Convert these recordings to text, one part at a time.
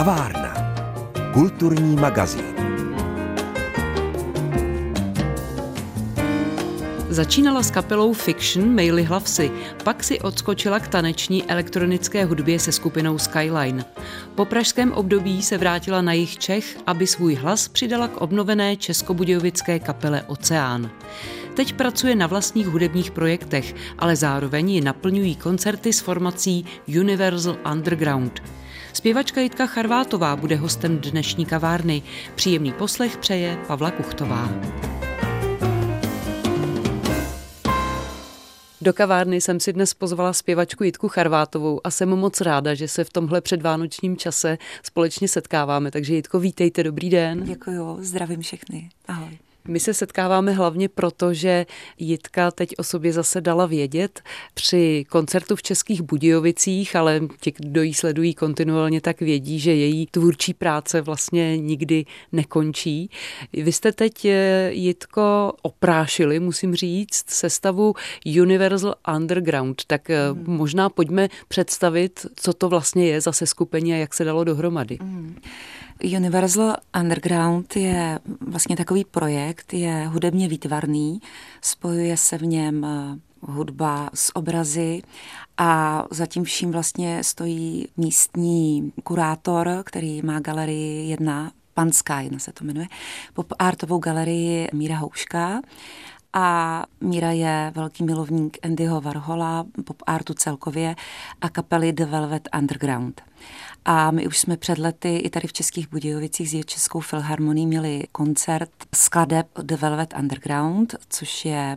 Kavárna. Kulturní magazín. Začínala s kapelou Fiction Maily Hlavsy, pak si odskočila k taneční elektronické hudbě se skupinou Skyline. Po pražském období se vrátila na jich Čech, aby svůj hlas přidala k obnovené českobudějovické kapele Oceán. Teď pracuje na vlastních hudebních projektech, ale zároveň ji naplňují koncerty s formací Universal Underground. Zpěvačka Jitka Charvátová bude hostem dnešní kavárny. Příjemný poslech přeje Pavla Kuchtová. Do kavárny jsem si dnes pozvala zpěvačku Jitku Charvátovou a jsem moc ráda, že se v tomhle předvánočním čase společně setkáváme. Takže Jitko, vítejte, dobrý den. Děkuji, zdravím všechny. Ahoj. My se setkáváme hlavně proto, že Jitka teď o sobě zase dala vědět při koncertu v Českých Budějovicích, ale ti, kdo ji sledují kontinuálně, tak vědí, že její tvůrčí práce vlastně nikdy nekončí. Vy jste teď, eh, Jitko, oprášili, musím říct, sestavu Universal Underground, tak eh, mm. možná pojďme představit, co to vlastně je za seskupení a jak se dalo dohromady. Mm. Universal Underground je vlastně takový projekt, je hudebně výtvarný, spojuje se v něm eh, hudba s obrazy a zatím vším vlastně stojí místní kurátor, který má galerii jedna, Pan Sky se to jmenuje, pop artovou galerii Míra Houška a Míra je velký milovník Andyho Varhola, pop artu celkově a kapely The Velvet Underground. A my už jsme před lety i tady v Českých Budějovicích s Českou filharmonií měli koncert skladeb The Velvet Underground, což je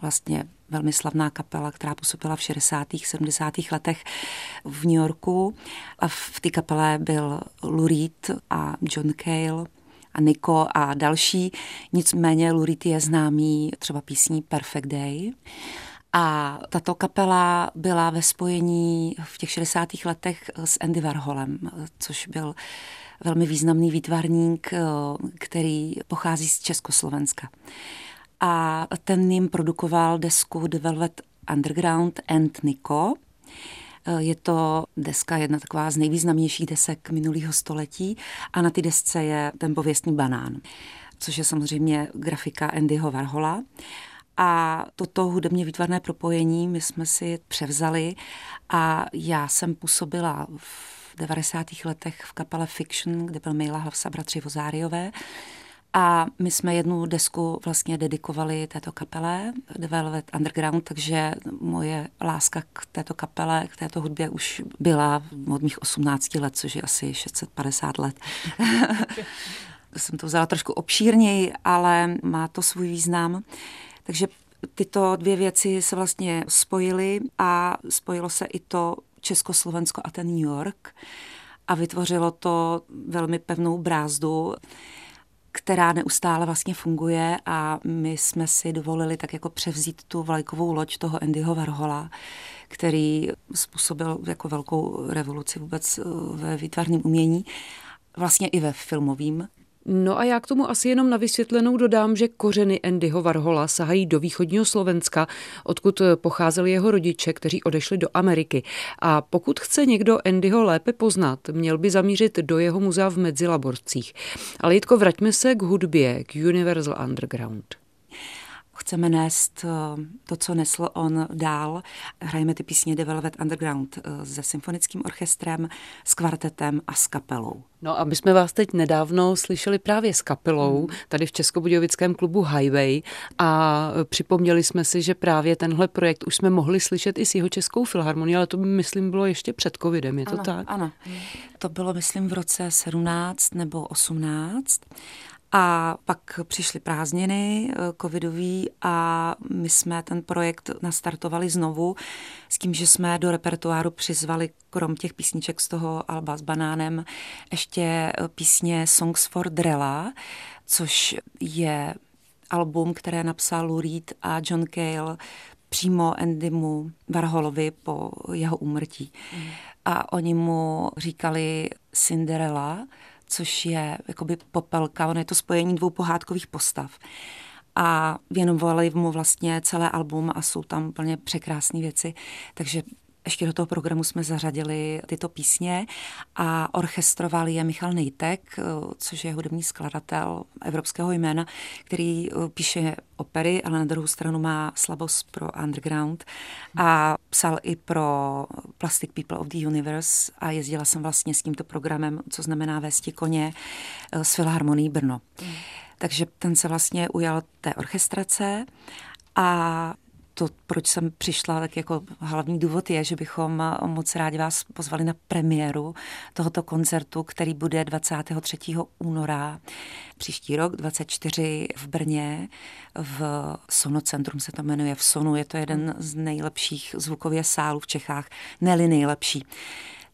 vlastně velmi slavná kapela, která působila v 60. 70. letech v New Yorku. A v té kapele byl Lou Reed a John Cale a Nico a další. Nicméně Lou Reed je známý třeba písní Perfect Day. A tato kapela byla ve spojení v těch 60. letech s Andy Warholem, což byl velmi významný výtvarník, který pochází z Československa. A ten jim produkoval desku The Velvet Underground and Nico. Je to deska, jedna taková z nejvýznamnějších desek minulého století a na ty desce je ten pověstný banán, což je samozřejmě grafika Andyho Warhola. A toto hudebně výtvarné propojení my jsme si převzali a já jsem působila v 90. letech v kapele Fiction, kde byl Mejla Hlavsa bratři Vozáriové. A my jsme jednu desku vlastně dedikovali této kapele, The Velvet Underground, takže moje láska k této kapele, k této hudbě už byla od mých 18 let, což je asi 650 let. jsem to vzala trošku obšírněji, ale má to svůj význam. Takže tyto dvě věci se vlastně spojily a spojilo se i to Československo a ten New York a vytvořilo to velmi pevnou brázdu, která neustále vlastně funguje a my jsme si dovolili tak jako převzít tu vlajkovou loď toho Andyho Varhola, který způsobil jako velkou revoluci vůbec eh, ve výtvarném umění, vlastně i ve filmovém No a já k tomu asi jenom na vysvětlenou dodám, že kořeny Andyho Varhola sahají do východního Slovenska, odkud pocházeli jeho rodiče, kteří odešli do Ameriky. A pokud chce někdo Andyho lépe poznat, měl by zamířit do jeho muzea v Medzilaborcích. Ale Jitko, vraťme se k hudbě, k Universal Underground chceme nést eh, to, co nesl on dál. Hrajeme ty písně The Velvet Underground eh, se symfonickým orchestrem, s kvartetem a s kapelou. No a my jsme vás teď nedávno slyšeli právě s kapelou hmm. tady v Českobudějovickém klubu Highway a připomněli jsme si, že právě tenhle projekt už jsme mohli slyšet i s jeho Českou filharmonií, ale to by, myslím, bylo ještě před covidem, je to ano, tak? Ano, to bylo, myslím, v roce 17 nebo 18 a pak přišly prázdniny eh, covidový a my jsme ten projekt nastartovali znovu s tím, že jsme do repertoáru přizvali krom těch písniček z toho Alba s banánem ještě eh, písně Songs for Drella, což je album, které napsal Lou Reed a John Cale přímo Andymu Varholovi po jeho úmrtí. Mm. A oni mu říkali Cinderella, což je jakoby popelka, ono je to spojení dvou pohádkových postav. A věnovali mu vlastně celé album a jsou tam úplně překrásné věci. Takže ještě do toho programu jsme zařadili tyto písně a orchestroval je Michal Nejtek, eh, což je hudební skladatel evropského jména, který eh, píše opery, ale na druhou stranu má slabost pro underground a psal i pro Plastic People of the Universe a jezdila jsem vlastně s tímto programem, co znamená Vésti koně, s eh, Filharmonií Brno. Mm. Takže ten se vlastně ujal té orchestrace a to, proč jsem přišla, tak jako hlavní důvod je, že bychom moc rádi vás pozvali na premiéru tohoto koncertu, který bude 23. února příští rok, 24 v Brně, v Sonocentrum se to jmenuje, v Sonu. Je to jeden z nejlepších zvukově sálů v Čechách, ne nejlepší.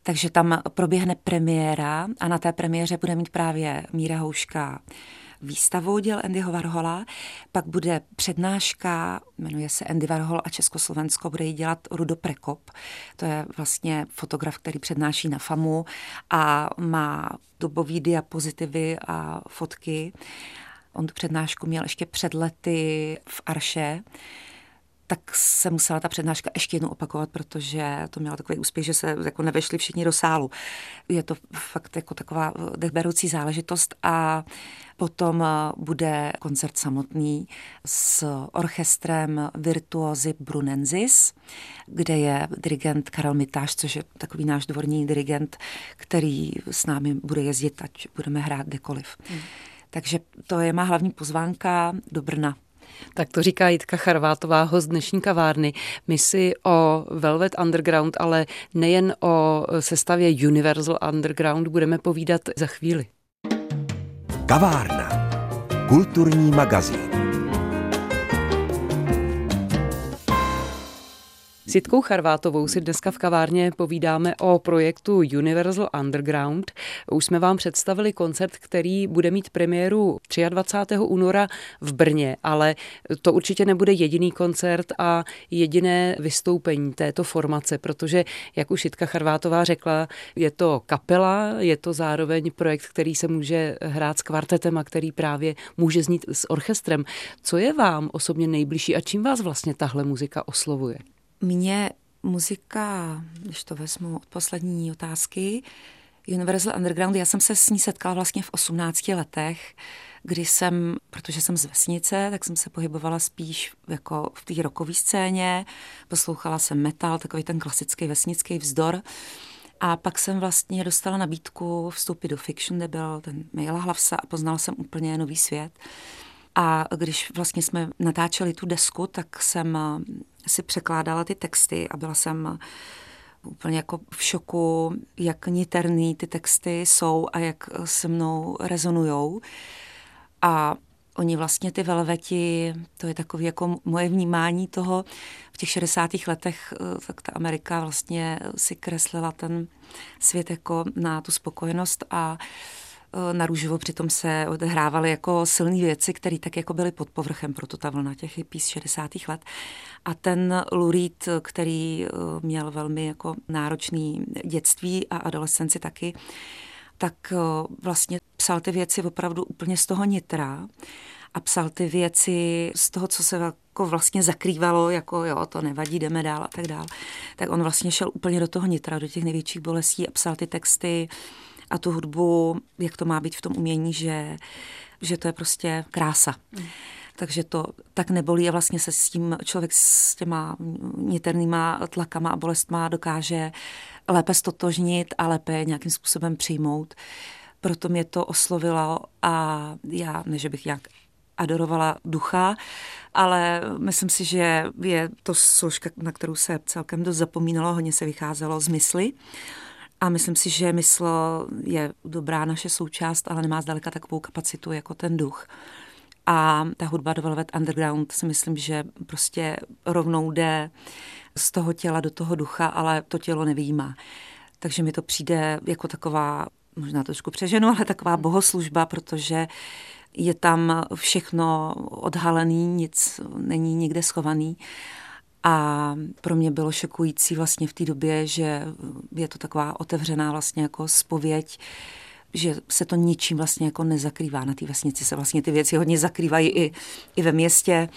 Takže tam proběhne premiéra a na té premiéře bude mít právě Míra Houška výstavou děl Andyho Varhola, pak bude přednáška, jmenuje se Andy Varhol a Československo, bude ji dělat Rudo Prekop, to je vlastně fotograf, který přednáší na FAMu a má dobový diapozitivy a fotky. On tu přednášku měl ještě před lety v Arše, tak se musela ta přednáška ještě jednou opakovat, protože to mělo takový úspěch, že se jako nevešli všichni do sálu. Je to fakt jako taková dechberoucí záležitost a potom bude koncert samotný s orchestrem Virtuosi Brunensis, kde je dirigent Karel Mitáš, což je takový náš dvorní dirigent, který s námi bude jezdit, ať budeme hrát kdekoliv. Hmm. Takže to je má hlavní pozvánka do Brna tak to říká Jitka Charvátová, host dnešní kavárny. My si o Velvet Underground, ale nejen o sestavě Universal Underground budeme povídat za chvíli. Kavárna. Kulturní magazín. S Jitkou Charvátovou si dneska v kavárně povídáme o projektu Universal Underground. Už jsme vám představili koncert, který bude mít premiéru 23. února v Brně, ale to určitě nebude jediný koncert a jediné vystoupení této formace, protože, jak už Jitka Charvátová řekla, je to kapela, je to zároveň projekt, který se může hrát s kvartetem a který právě může znít s orchestrem. Co je vám osobně nejbližší a čím vás vlastně tahle muzika oslovuje? Mě muzika, když to vezmu od poslední otázky, Universal Underground, já jsem se s ní setkala vlastně v 18 letech, kdy jsem, protože jsem z vesnice, tak jsem se pohybovala spíš jako v té rokové scéně, poslouchala jsem metal, takový ten klasický vesnický vzdor. A pak jsem vlastně dostala nabídku vstoupit do Fiction, kde byl ten Maila Hlavsa a poznala jsem úplně nový svět. A když vlastně jsme natáčeli tu desku, tak jsem si překládala ty texty a byla jsem úplně jako v šoku, jak niterný ty texty jsou a jak se mnou rezonujou. A oni vlastně ty velveti, to je takové jako moje vnímání toho, v těch 60. letech, tak ta Amerika vlastně si kreslila ten svět jako na tu spokojenost a Eh, na růžovo přitom se odehrávaly jako silné věci, které tak jako byly pod povrchem, proto ta vlna těch hippies 60. let. A ten Lurid, který eh, měl velmi jako náročný dětství a adolescenci taky, tak eh, vlastně psal ty věci opravdu úplně z toho nitra a psal ty věci z toho, co se jako vlastně zakrývalo, jako jo, to nevadí, jdeme dál a tak dál. Tak on vlastně šel úplně do toho nitra, do těch největších bolestí a psal ty texty a tu hudbu, jak to má být v tom umění, že, že to je prostě krása. Mm. Takže to tak nebolí a vlastně se s tím člověk s těma niternýma tlakama a bolestma dokáže lépe stotožnit a lépe nějakým způsobem přijmout. Proto mě to oslovilo a já, ne že bych nějak adorovala ducha, ale myslím si, že je to složka, na kterou se celkem dost zapomínalo, hodně se vycházelo z mysli. A myslím si, že mysl je dobrá naše součást, ale nemá zdaleka takovou kapacitu jako ten duch. A ta hudba do Velvet Underground si myslím, že prostě rovnou jde z toho těla do toho ducha, ale to tělo nevýjímá. Takže mi to přijde jako taková, možná trošku přeženu, ale taková bohoslužba, protože je tam všechno odhalený, nic není nikde schovaný a pro mě bylo šokující vlastně v té době, že je to taková otevřená vlastně jako spověď, že se to ničím vlastně jako nezakrývá. Na té vesnici se vlastně ty věci hodně zakrývají i, i ve městě.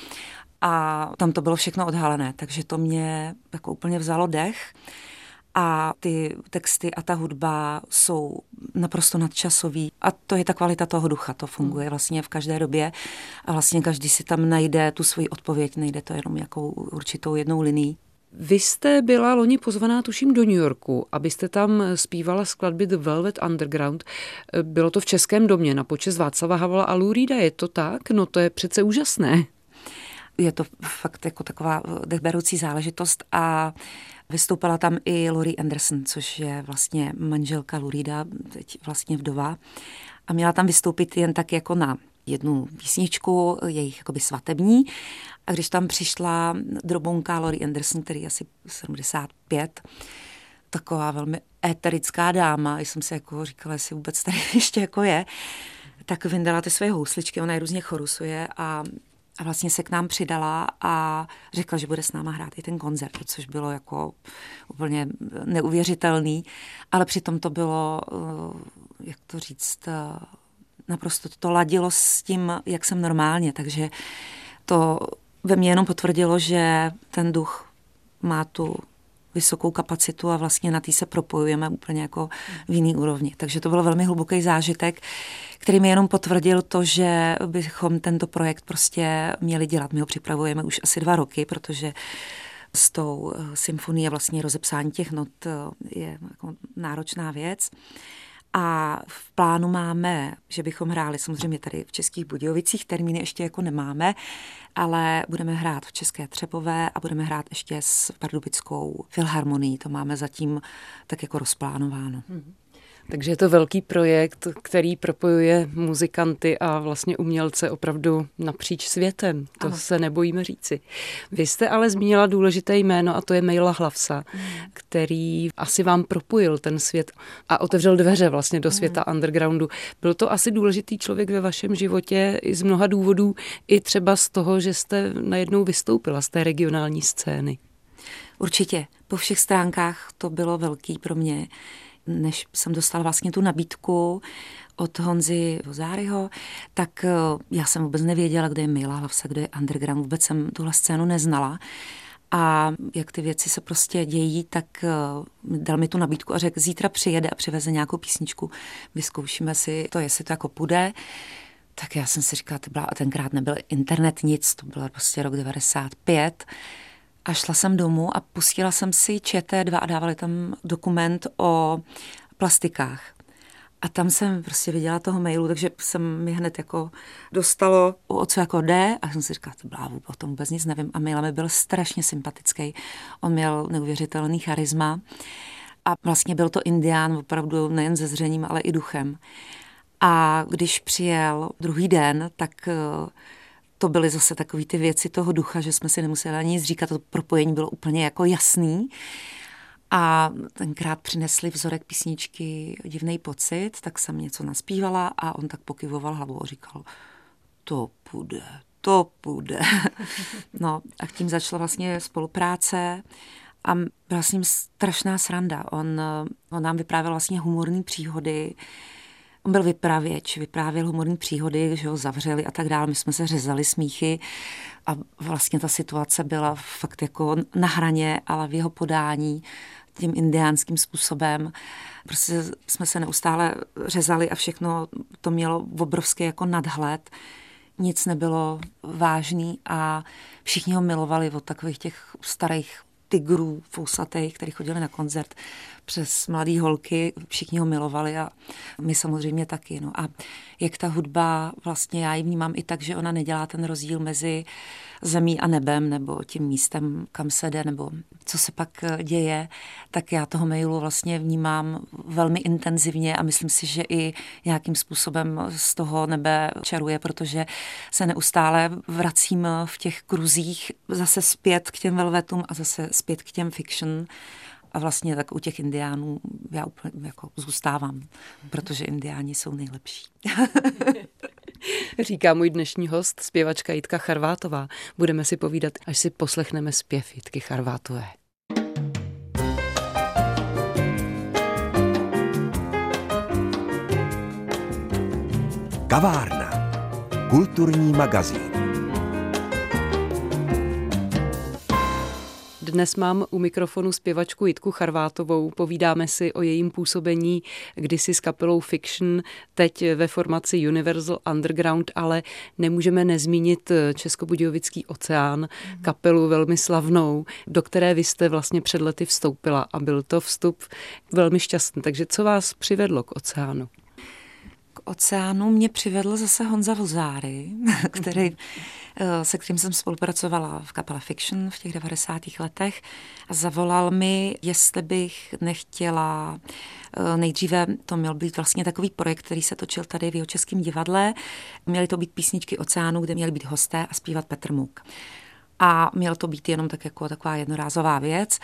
a tam to bylo všechno odhalené, takže to mě jako úplně vzalo dech a ty texty a ta hudba jsou naprosto nadčasový a to je ta kvalita toho ducha, to funguje vlastně v každé době a vlastně každý si tam najde tu svoji odpověď, nejde to jenom jakou určitou jednou linií. Vy jste byla loni pozvaná, tuším, do New Yorku, abyste tam zpívala skladby The Velvet Underground. Bylo to v Českém domě na počest Václava Havla a Lou Reeda. Je to tak? No to je přece úžasné. Je to fakt jako taková dechberoucí záležitost a vystoupila tam i Lori Anderson, což je vlastně manželka Lurida, teď vlastně vdova. A měla tam vystoupit jen tak jako na jednu písničku, jejich jakoby svatební. A když tam přišla drobonka Lori Anderson, který je asi 75, taková velmi éterická dáma, jsem si jako říkala, jestli vůbec tady ještě jako je, tak vyndala ty své housličky, ona je různě chorusuje a a vlastně se k nám přidala a řekla, že bude s náma hrát i ten koncert, což bylo jako úplně neuvěřitelný, ale přitom to bylo, eh, jak to říct, eh, naprosto to ladilo s tím, jak jsem normálně, takže to ve mně jenom potvrdilo, že ten duch má tu vysokou kapacitu a vlastně na té se propojujeme úplně jako v jiný úrovni. Takže to byl velmi hluboký zážitek, který mi jenom potvrdil to, že bychom tento projekt prostě měli dělat. My ho připravujeme už asi dva roky, protože s tou eh, symfonií a vlastně rozepsání těch not eh, je jako náročná věc. A v plánu máme, že bychom hráli samozřejmě tady v Českých Budějovicích, termíny ještě jako nemáme, ale budeme hrát v České Třepové a budeme hrát ještě s Pardubickou filharmonií. To máme zatím tak jako rozplánováno. Mm-hmm. Takže je to velký projekt, který propojuje muzikanty a vlastně umělce opravdu napříč světem. To ano. se nebojíme říci. Vy jste ale zmínila důležité jméno a to je Maila Hlavsa, mm. který asi vám propojil ten svět a otevřel dveře vlastně do světa mm. undergroundu. Byl to asi důležitý člověk ve vašem životě i z mnoha důvodů, i třeba z toho, že jste najednou vystoupila z té regionální scény. Určitě. Po všech stránkách to bylo velký pro mě než jsem dostala vlastně tu nabídku od Honzy Vozáryho, tak eh, já jsem vůbec nevěděla, kde je Mila Hlavsa, kde je Underground, vůbec jsem tuhle scénu neznala. A jak ty věci se prostě dějí, tak eh, dal mi tu nabídku a řekl, zítra přijede a přiveze nějakou písničku, vyzkoušíme si to, jestli to jako půjde. Tak já jsem si říkala, to byla, tenkrát nebyl internet nic, to byl prostě rok 95. A šla jsem domů a pustila jsem si ČT2 a dávali tam dokument o plastikách. A tam jsem prostě viděla toho mailu, takže jsem mi hned jako dostalo, o co jako jde. A jsem si říkala, to blávu, o tom vůbec nic nevím. A Maila mi byl strašně sympatický. On měl neuvěřitelný charisma. A vlastně byl to indián opravdu nejen ze zřením, ale i duchem. A když přijel druhý den, tak to byly zase takové ty věci toho ducha, že jsme si nemuseli ani nic říkat, to propojení bylo úplně jako jasný. A tenkrát přinesli vzorek písničky Divný pocit, tak jsem něco naspívala a on tak pokyvoval hlavou a říkal, to půjde, to půjde. No a tím začala vlastně spolupráce a byla s ním strašná sranda. On, on nám vyprávěl vlastně humorní příhody, On byl vypravěč, vyprávěl humorní příhody, že ho zavřeli a tak dále. My jsme se řezali smíchy a vlastně ta situace byla fakt jako na hraně, ale v jeho podání tím indiánským způsobem. Prostě jsme se neustále řezali a všechno to mělo obrovský jako nadhled. Nic nebylo vážný a všichni ho milovali od takových těch starých tigrů fousatých, který chodili na koncert přes mladý holky, všichni ho milovali a my samozřejmě taky. No. A jak ta hudba, vlastně já ji vnímám i tak, že ona nedělá ten rozdíl mezi zemí a nebem, nebo tím místem, kam se jde, nebo co se pak děje, tak já toho mailu vlastně vnímám velmi intenzivně a myslím si, že i nějakým způsobem z toho nebe čaruje, protože se neustále vracím v těch kruzích zase zpět k těm velvetům a zase zpět k těm fiction a vlastně tak u těch indiánů já úplně jako zůstávám, protože indiáni jsou nejlepší. Říká můj dnešní host, zpěvačka Jitka Charvátová. Budeme si povídat, až si poslechneme zpěv Jitky Charvátové. Kavárna. Kulturní magazín. Dnes mám u mikrofonu zpěvačku Jitku Charvátovou. Povídáme si o jejím působení kdysi s kapelou Fiction, teď ve formaci Universal Underground, ale nemůžeme nezmínit Českobudějovický oceán, kapelu velmi slavnou, do které vy jste vlastně před lety vstoupila a byl to vstup velmi šťastný. Takže co vás přivedlo k oceánu? Oceánu mě přivedl zase Honza Vozáry, který, eh, se kterým jsem spolupracovala v kapele Fiction v těch 90. letech a zavolal mi, jestli bych nechtěla eh, Nejdříve to měl být vlastně takový projekt, který se točil tady v jeho českém divadle. Měly to být písničky oceánu, kde měli být hosté a zpívat Petr Muk. A mělo to být jenom tak jako taková jednorázová věc.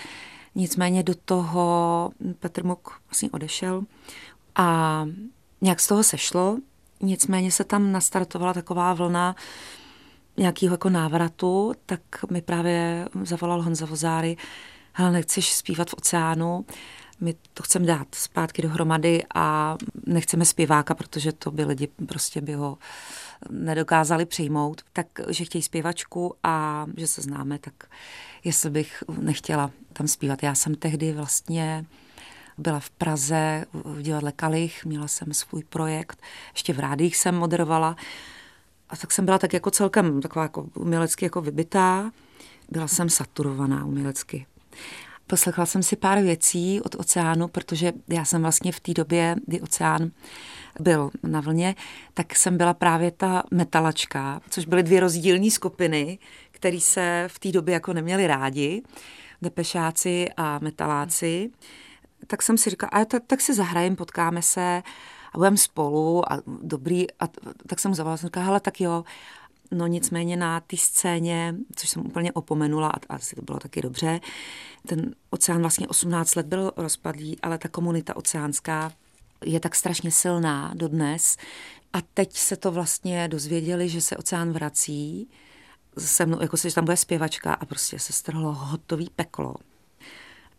Nicméně do toho Petr Muk vlastně odešel a nějak z toho sešlo, nicméně se tam nastartovala taková vlna nějakého jako návratu, tak mi právě zavolal Honza Vozáry, hele, nechceš zpívat v oceánu, my to chceme dát zpátky dohromady a nechceme zpěváka, protože to by lidi prostě by ho nedokázali přijmout, takže chtějí zpěvačku a že se známe, tak jestli bych nechtěla tam zpívat. Já jsem tehdy vlastně byla v Praze v divadle Kalich, měla jsem svůj projekt, ještě v rádích jsem moderovala a tak jsem byla tak jako celkem taková jako umělecky jako vybitá. Byla jsem saturovaná umělecky. Poslechla jsem si pár věcí od oceánu, protože já jsem vlastně v té době, kdy oceán byl na vlně, tak jsem byla právě ta metalačka, což byly dvě rozdílní skupiny, které se v té době jako neměli rádi, depešáci a metaláci. Hmm tak jsem si říkala, a tak, tak si zahrajem, potkáme se a budeme spolu a dobrý. A tak jsem mu zavolala, jsem říkala, hele, tak jo, No nicméně na té scéně, což jsem úplně opomenula, a asi to bylo taky dobře, ten oceán vlastně 18 let byl rozpadlý, ale ta komunita oceánská je tak strašně silná dodnes. A teď se to vlastně dozvěděli, že se oceán vrací se mnou, jako se, že tam bude zpěvačka a prostě se strhlo hotový peklo.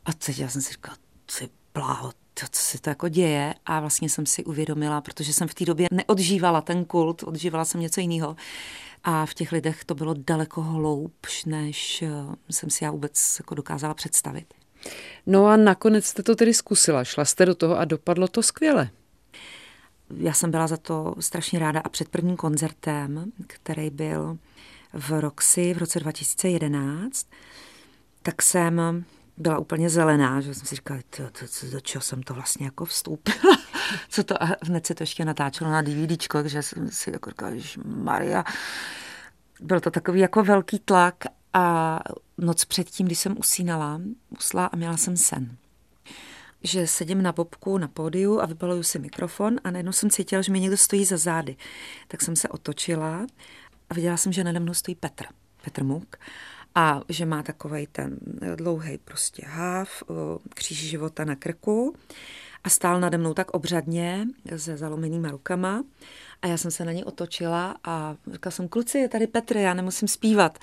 A teď já jsem si říkala, ty bláho, to, co se to jako děje a vlastně jsem si uvědomila, protože jsem v té době neodžívala ten kult, odžívala jsem něco jiného a v těch lidech to bylo daleko hloubš, než eh, jsem si já vůbec jako dokázala představit. No a nakonec jste to tedy zkusila, šla jste do toho a dopadlo to skvěle. Já jsem byla za to strašně ráda a před prvním koncertem, který byl v Roxy v roce 2011, tak jsem byla úplně zelená, že jsem si říkala, to, to, to, do čeho jsem to vlastně jako vstoupila. Co to, a hned se to ještě natáčelo na DVDčko, takže jsem si jako říkala, Maria. Byl to takový jako velký tlak a noc předtím, když jsem usínala, usla a měla jsem sen. Že sedím na bobku na pódiu a vybaluju si mikrofon a najednou jsem cítila, že mi někdo stojí za zády. Tak jsem se otočila a viděla jsem, že nade mnou stojí Petr, Petr Muk a že má takový ten dlouhý prostě háv, kříž života na krku a stál nade mnou tak obřadně se zalomenýma rukama a já jsem se na něj otočila a říkala jsem, kluci, je tady Petr, já nemusím zpívat.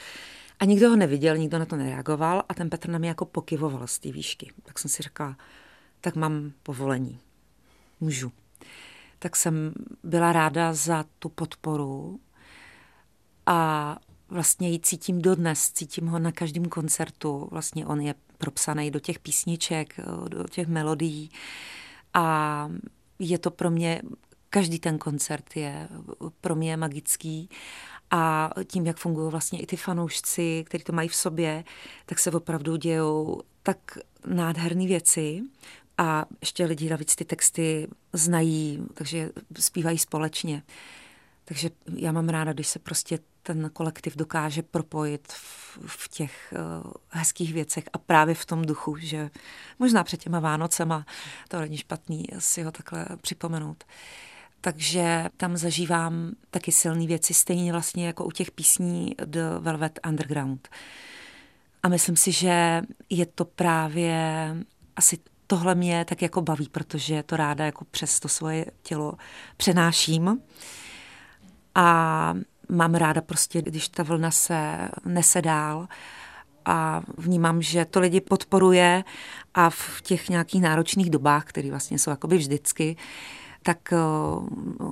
A nikdo ho neviděl, nikdo na to nereagoval a ten Petr na mě jako pokyvoval z té výšky. Tak jsem si říkala, tak mám povolení. Můžu. Tak jsem byla ráda za tu podporu a vlastně ji cítím dodnes, cítím ho na každém koncertu. Vlastně on je propsaný do těch písniček, do těch melodií a je to pro mě, každý ten koncert je pro mě magický a tím, jak fungují vlastně i ty fanoušci, kteří to mají v sobě, tak se opravdu dějou tak nádherné věci a ještě lidi navíc ty texty znají, takže zpívají společně. Takže já mám ráda, když se prostě ten kolektiv dokáže propojit v, v těch uh, hezkých věcech a právě v tom duchu, že možná před těma Vánocema to není špatný si ho takhle připomenout. Takže tam zažívám taky silné věci, stejně vlastně jako u těch písní The Velvet Underground. A myslím si, že je to právě asi tohle mě tak jako baví, protože to ráda jako přes to svoje tělo přenáším. A mám ráda prostě, když ta vlna se nese dál a vnímám, že to lidi podporuje a v těch nějakých náročných dobách, které vlastně jsou jakoby vždycky, tak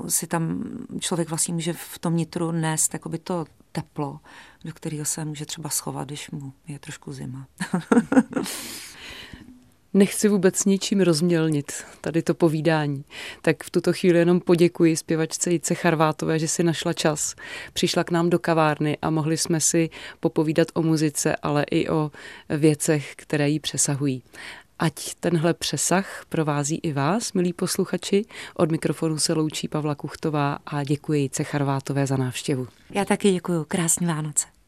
si tam člověk vlastně může v tom nitru nést jakoby to teplo, do kterého se může třeba schovat, když mu je trošku zima. Nechci vůbec ničím rozmělnit tady to povídání. Tak v tuto chvíli jenom poděkuji zpěvačce Jice Charvátové, že si našla čas. Přišla k nám do kavárny a mohli jsme si popovídat o muzice, ale i o věcech, které jí přesahují. Ať tenhle přesah provází i vás, milí posluchači. Od mikrofonu se loučí Pavla Kuchtová a děkuji Jice Charvátové za návštěvu. Já taky děkuji. Krásný Vánoce.